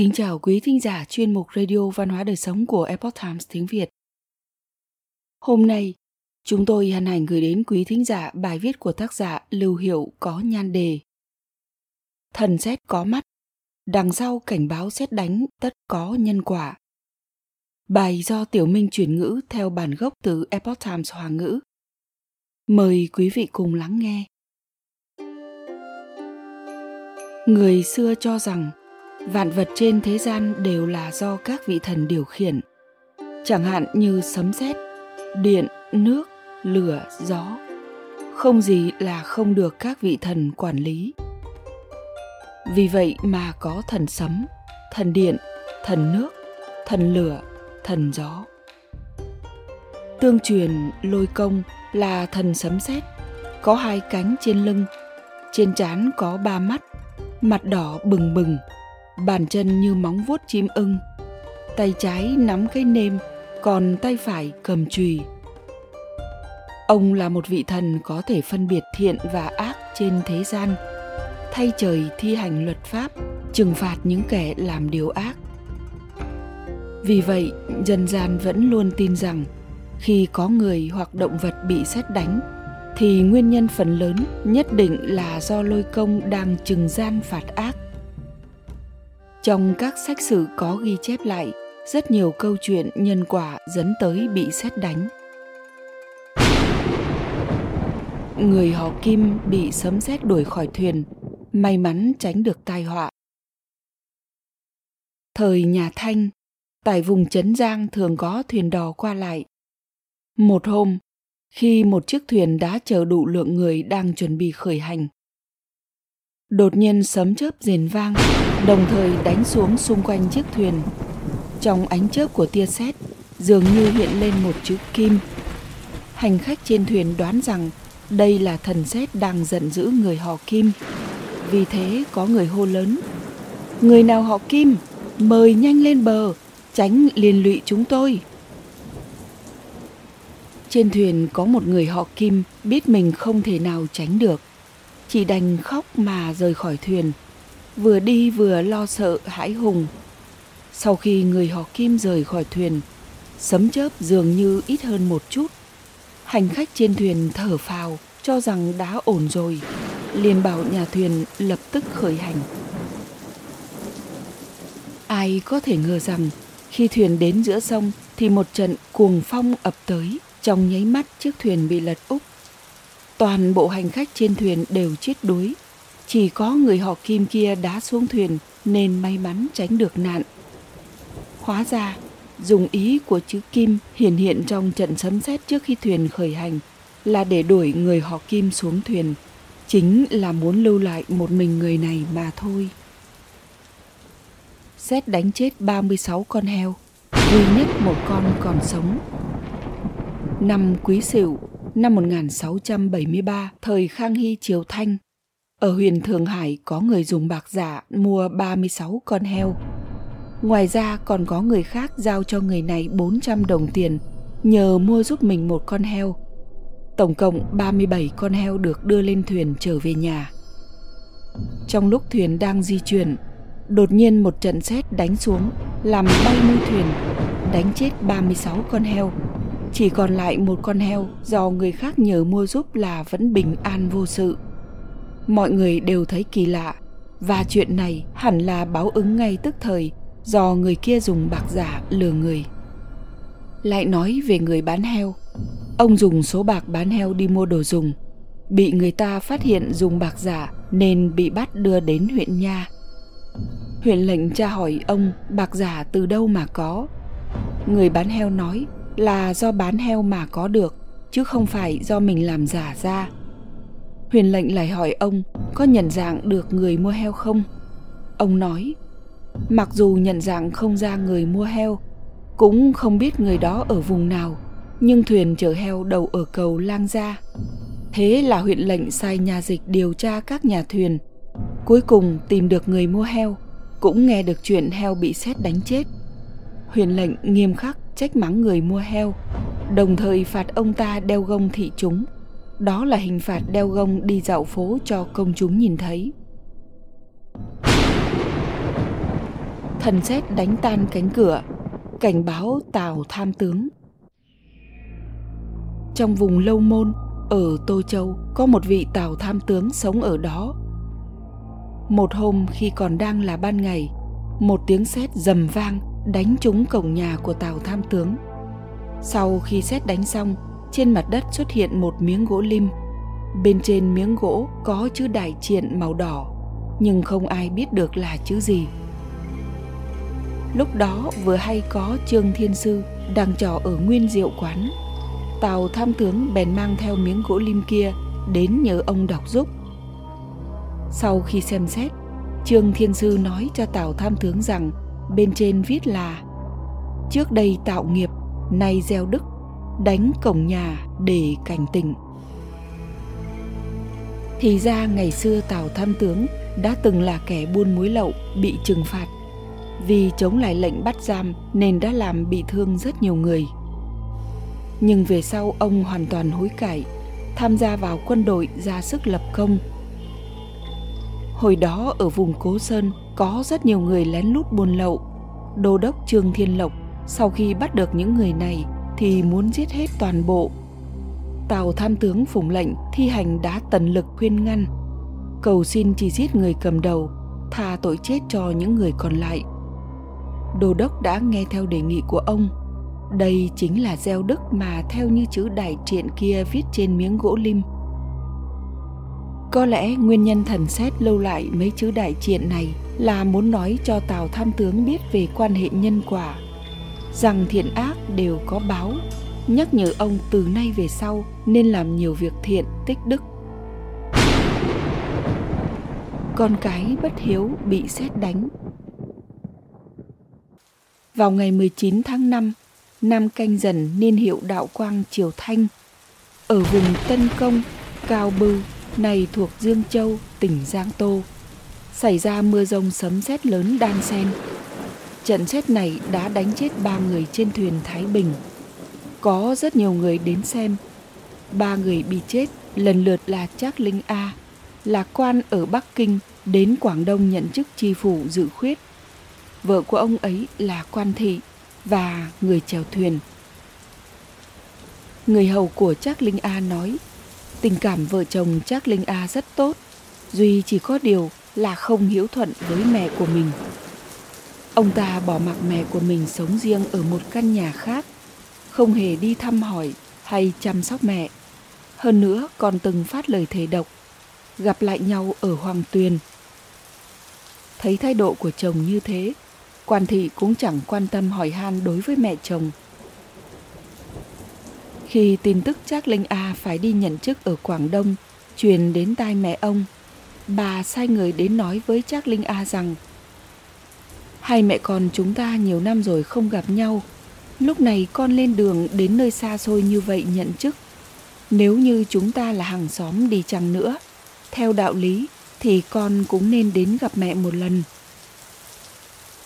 Kính chào quý thính giả chuyên mục Radio Văn hóa Đời Sống của Epoch Times tiếng Việt. Hôm nay, chúng tôi hân hạnh gửi đến quý thính giả bài viết của tác giả Lưu Hiệu có nhan đề Thần xét có mắt, đằng sau cảnh báo xét đánh tất có nhân quả. Bài do Tiểu Minh chuyển ngữ theo bản gốc từ Epoch Times Hoa ngữ. Mời quý vị cùng lắng nghe. Người xưa cho rằng vạn vật trên thế gian đều là do các vị thần điều khiển. Chẳng hạn như sấm sét, điện, nước, lửa, gió. Không gì là không được các vị thần quản lý. Vì vậy mà có thần sấm, thần điện, thần nước, thần lửa, thần gió. Tương truyền lôi công là thần sấm sét, có hai cánh trên lưng, trên trán có ba mắt, mặt đỏ bừng bừng bàn chân như móng vuốt chim ưng. Tay trái nắm cái nêm, còn tay phải cầm chùy. Ông là một vị thần có thể phân biệt thiện và ác trên thế gian. Thay trời thi hành luật pháp, trừng phạt những kẻ làm điều ác. Vì vậy, dân gian vẫn luôn tin rằng khi có người hoặc động vật bị xét đánh, thì nguyên nhân phần lớn nhất định là do lôi công đang trừng gian phạt ác trong các sách sử có ghi chép lại rất nhiều câu chuyện nhân quả dẫn tới bị xét đánh. Người họ Kim bị sấm sét đuổi khỏi thuyền, may mắn tránh được tai họa. Thời nhà Thanh, tại vùng Trấn Giang thường có thuyền đò qua lại. Một hôm, khi một chiếc thuyền đã chờ đủ lượng người đang chuẩn bị khởi hành, đột nhiên sấm chớp rền vang đồng thời đánh xuống xung quanh chiếc thuyền. Trong ánh chớp của tia sét, dường như hiện lên một chữ kim. Hành khách trên thuyền đoán rằng đây là thần sét đang giận dữ người họ kim. Vì thế có người hô lớn, người nào họ kim? Mời nhanh lên bờ, tránh liên lụy chúng tôi. Trên thuyền có một người họ kim biết mình không thể nào tránh được. Chỉ đành khóc mà rời khỏi thuyền vừa đi vừa lo sợ hãi hùng. Sau khi người họ kim rời khỏi thuyền, sấm chớp dường như ít hơn một chút. Hành khách trên thuyền thở phào, cho rằng đã ổn rồi. Liền bảo nhà thuyền lập tức khởi hành. Ai có thể ngờ rằng, khi thuyền đến giữa sông, thì một trận cuồng phong ập tới trong nháy mắt chiếc thuyền bị lật úp. Toàn bộ hành khách trên thuyền đều chết đuối chỉ có người họ kim kia đã xuống thuyền nên may mắn tránh được nạn. Hóa ra dùng ý của chữ kim hiển hiện trong trận sấm sét trước khi thuyền khởi hành là để đuổi người họ kim xuống thuyền chính là muốn lưu lại một mình người này mà thôi. Xét đánh chết 36 con heo duy nhất một con còn sống. Năm quý sửu năm 1673, thời Khang Hy Triều Thanh, ở huyện Thường Hải có người dùng bạc giả mua 36 con heo. Ngoài ra còn có người khác giao cho người này 400 đồng tiền nhờ mua giúp mình một con heo. Tổng cộng 37 con heo được đưa lên thuyền trở về nhà. Trong lúc thuyền đang di chuyển, đột nhiên một trận sét đánh xuống làm bay mui thuyền, đánh chết 36 con heo chỉ còn lại một con heo do người khác nhờ mua giúp là vẫn bình an vô sự mọi người đều thấy kỳ lạ. Và chuyện này hẳn là báo ứng ngay tức thời do người kia dùng bạc giả lừa người. Lại nói về người bán heo. Ông dùng số bạc bán heo đi mua đồ dùng. Bị người ta phát hiện dùng bạc giả nên bị bắt đưa đến huyện nha. Huyện lệnh tra hỏi ông bạc giả từ đâu mà có. Người bán heo nói là do bán heo mà có được, chứ không phải do mình làm giả ra huyền lệnh lại hỏi ông, có nhận dạng được người mua heo không? Ông nói, mặc dù nhận dạng không ra người mua heo, cũng không biết người đó ở vùng nào, nhưng thuyền chở heo đầu ở cầu lang gia. Thế là huyện lệnh sai nhà dịch điều tra các nhà thuyền, cuối cùng tìm được người mua heo, cũng nghe được chuyện heo bị xét đánh chết. Huyền lệnh nghiêm khắc trách mắng người mua heo, đồng thời phạt ông ta đeo gông thị chúng đó là hình phạt đeo gông đi dạo phố cho công chúng nhìn thấy thần xét đánh tan cánh cửa, cảnh báo Tào tham tướng. Trong vùng Lâu Môn, ở Tô Châu, có một vị Tào tham tướng sống ở đó. Một hôm khi còn đang là ban ngày, một tiếng sét rầm vang đánh trúng cổng nhà của Tào tham tướng. Sau khi sét đánh xong, trên mặt đất xuất hiện một miếng gỗ lim. Bên trên miếng gỗ có chữ đại triện màu đỏ, nhưng không ai biết được là chữ gì. Lúc đó vừa hay có Trương Thiên Sư đang trò ở nguyên diệu quán. Tào tham tướng bèn mang theo miếng gỗ lim kia đến nhờ ông đọc giúp. Sau khi xem xét, Trương Thiên Sư nói cho Tào tham tướng rằng bên trên viết là Trước đây tạo nghiệp, nay gieo đức, đánh cổng nhà để cảnh tỉnh. Thì ra ngày xưa Tào tham tướng đã từng là kẻ buôn muối lậu bị trừng phạt vì chống lại lệnh bắt giam nên đã làm bị thương rất nhiều người. Nhưng về sau ông hoàn toàn hối cải, tham gia vào quân đội ra sức lập công. Hồi đó ở vùng Cố Sơn có rất nhiều người lén lút buôn lậu. Đô đốc Trương Thiên Lộc sau khi bắt được những người này thì muốn giết hết toàn bộ. Tào tham tướng phụng lệnh thi hành đã tần lực khuyên ngăn, cầu xin chỉ giết người cầm đầu, tha tội chết cho những người còn lại. Đô đốc đã nghe theo đề nghị của ông. Đây chính là gieo đức mà theo như chữ đại triện kia viết trên miếng gỗ lim. Có lẽ nguyên nhân thần xét lâu lại mấy chữ đại triện này là muốn nói cho tào tham tướng biết về quan hệ nhân quả rằng thiện ác đều có báo. Nhắc nhở ông từ nay về sau nên làm nhiều việc thiện tích đức. Con cái bất hiếu bị xét đánh. Vào ngày 19 tháng 5, năm canh dần niên hiệu đạo quang Triều Thanh, ở vùng Tân Công, Cao Bư, này thuộc Dương Châu, tỉnh Giang Tô, xảy ra mưa rông sấm sét lớn đan xen. Trận xét này đã đánh chết ba người trên thuyền Thái Bình. Có rất nhiều người đến xem. Ba người bị chết lần lượt là Trác Linh A, là quan ở Bắc Kinh đến Quảng Đông nhận chức tri phủ dự khuyết vợ của ông ấy là quan thị và người chèo thuyền. Người hầu của Trác Linh A nói, tình cảm vợ chồng Trác Linh A rất tốt, duy chỉ có điều là không hiếu thuận với mẹ của mình. Ông ta bỏ mặc mẹ của mình sống riêng ở một căn nhà khác, không hề đi thăm hỏi hay chăm sóc mẹ. Hơn nữa còn từng phát lời thề độc, gặp lại nhau ở Hoàng Tuyền. Thấy thái độ của chồng như thế, quan thị cũng chẳng quan tâm hỏi han đối với mẹ chồng. Khi tin tức Trác Linh A phải đi nhận chức ở Quảng Đông truyền đến tai mẹ ông, bà sai người đến nói với Trác Linh A rằng Hai mẹ con chúng ta nhiều năm rồi không gặp nhau, lúc này con lên đường đến nơi xa xôi như vậy nhận chức. Nếu như chúng ta là hàng xóm đi chăng nữa, theo đạo lý thì con cũng nên đến gặp mẹ một lần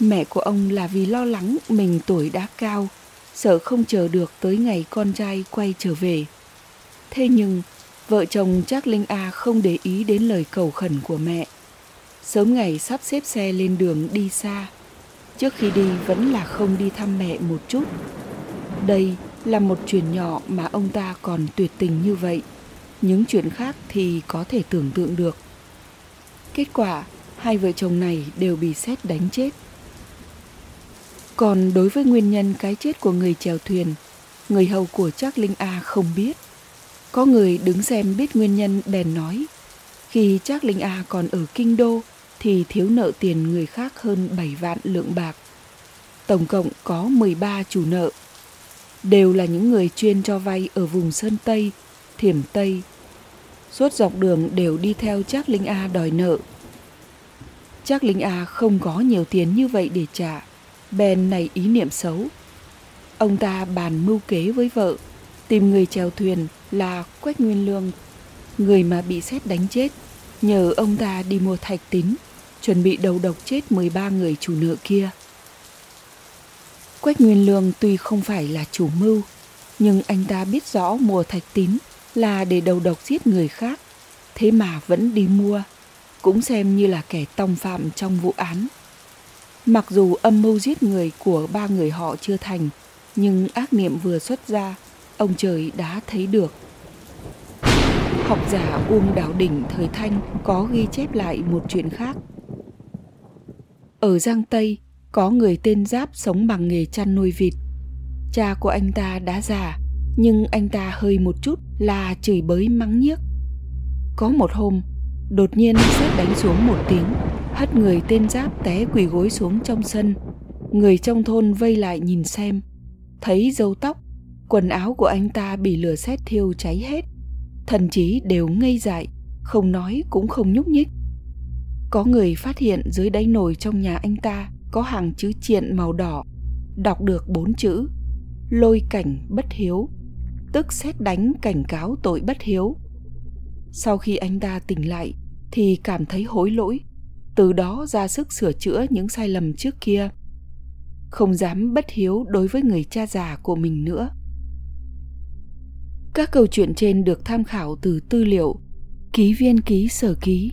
Mẹ của ông là vì lo lắng mình tuổi đã cao, sợ không chờ được tới ngày con trai quay trở về. Thế nhưng, vợ chồng chắc Linh A không để ý đến lời cầu khẩn của mẹ. Sớm ngày sắp xếp xe lên đường đi xa. Trước khi đi vẫn là không đi thăm mẹ một chút. Đây là một chuyện nhỏ mà ông ta còn tuyệt tình như vậy. Những chuyện khác thì có thể tưởng tượng được. Kết quả, hai vợ chồng này đều bị xét đánh chết. Còn đối với nguyên nhân cái chết của người chèo thuyền, người hầu của Trác Linh A không biết. Có người đứng xem biết nguyên nhân đèn nói, khi Trác Linh A còn ở kinh đô thì thiếu nợ tiền người khác hơn 7 vạn lượng bạc. Tổng cộng có 13 chủ nợ. Đều là những người chuyên cho vay ở vùng Sơn Tây, Thiểm Tây. Suốt dọc đường đều đi theo Trác Linh A đòi nợ. Trác Linh A không có nhiều tiền như vậy để trả bèn nảy ý niệm xấu. Ông ta bàn mưu kế với vợ, tìm người chèo thuyền là Quách Nguyên Lương, người mà bị xét đánh chết, nhờ ông ta đi mua thạch tín, chuẩn bị đầu độc chết 13 người chủ nợ kia. Quách Nguyên Lương tuy không phải là chủ mưu, nhưng anh ta biết rõ mua thạch tín là để đầu độc giết người khác, thế mà vẫn đi mua, cũng xem như là kẻ tòng phạm trong vụ án. Mặc dù âm mưu giết người của ba người họ chưa thành, nhưng ác niệm vừa xuất ra, ông trời đã thấy được. Học giả Uông đào Đỉnh thời Thanh có ghi chép lại một chuyện khác. Ở Giang Tây, có người tên Giáp sống bằng nghề chăn nuôi vịt. Cha của anh ta đã già, nhưng anh ta hơi một chút là chửi bới mắng nhiếc. Có một hôm, đột nhiên sét đánh xuống một tiếng, hất người tên Giáp té quỳ gối xuống trong sân. Người trong thôn vây lại nhìn xem, thấy râu tóc, quần áo của anh ta bị lửa sét thiêu cháy hết. Thần trí đều ngây dại, không nói cũng không nhúc nhích. Có người phát hiện dưới đáy nồi trong nhà anh ta có hàng chữ triện màu đỏ, đọc được bốn chữ lôi cảnh bất hiếu, tức xét đánh cảnh cáo tội bất hiếu. Sau khi anh ta tỉnh lại thì cảm thấy hối lỗi, từ đó ra sức sửa chữa những sai lầm trước kia. Không dám bất hiếu đối với người cha già của mình nữa. Các câu chuyện trên được tham khảo từ tư liệu Ký viên ký sở ký,